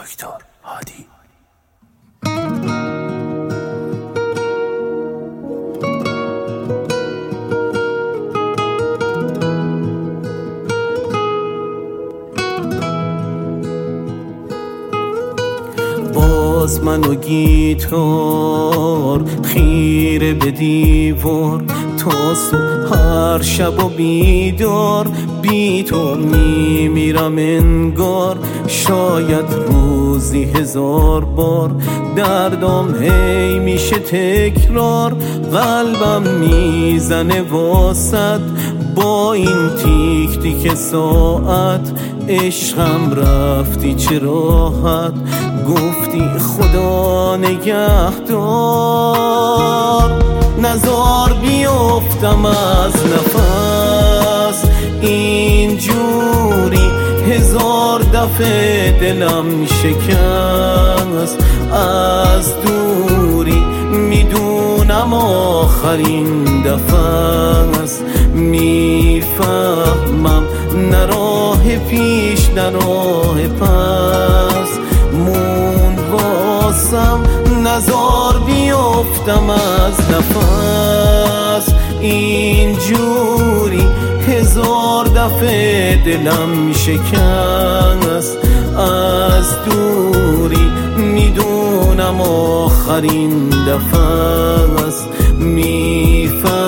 دکتر هادی باز من و گیتار خیره به دیوار تا هر شب و بیدار بی تو میمیرم انگار شاید روزی هزار بار دردم هی میشه تکرار قلبم می‌زنه واسد با این تیک تیک ساعت عشقم رفتی چه راحت گفتی خدا نگهدار. نزار بیفتم از نفس. اینجوری هزار دفعه دلم شکست از دوری می‌دونم آخرین دفعه است. می‌فهمم پیش نه راه پس. مون واسم نزار بیفتم از نفس. اینجوری هزار دفعه دلم شکست. از دوری می‌دونم آخرین دفعه است می‌فهمم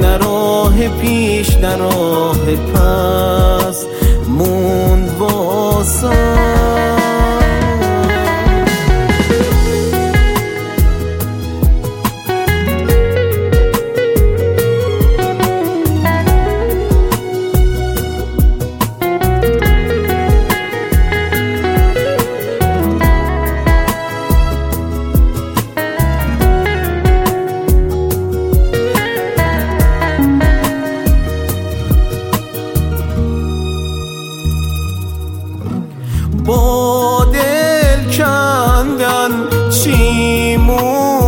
نه راه پیش نه راه پس.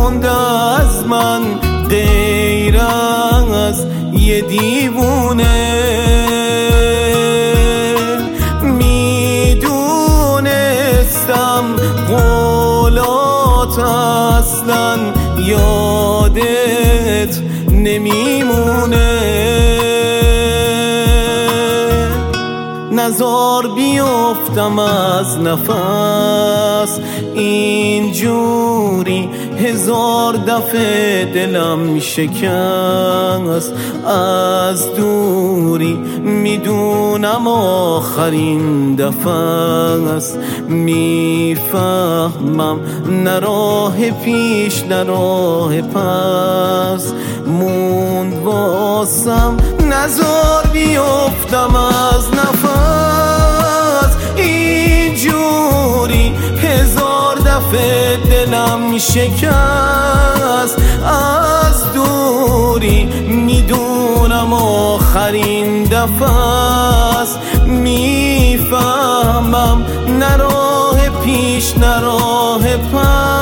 مونده از من غیر از یه دیوونه. می‌دونستم قولات اصلا یادت نمیمونه. نزار بیفتم از نفس اینجوری هزار دفعه دلم شکست. از دوری می‌دونم آخرین دفعه است. می‌فهمم نه راه پیش نه راه پس. موند واسم نزار بیفتم از نفس. شکست. از دوری می‌دونم آخرین دفعه است. می‌فهمم نه راه پیش نه راه پس.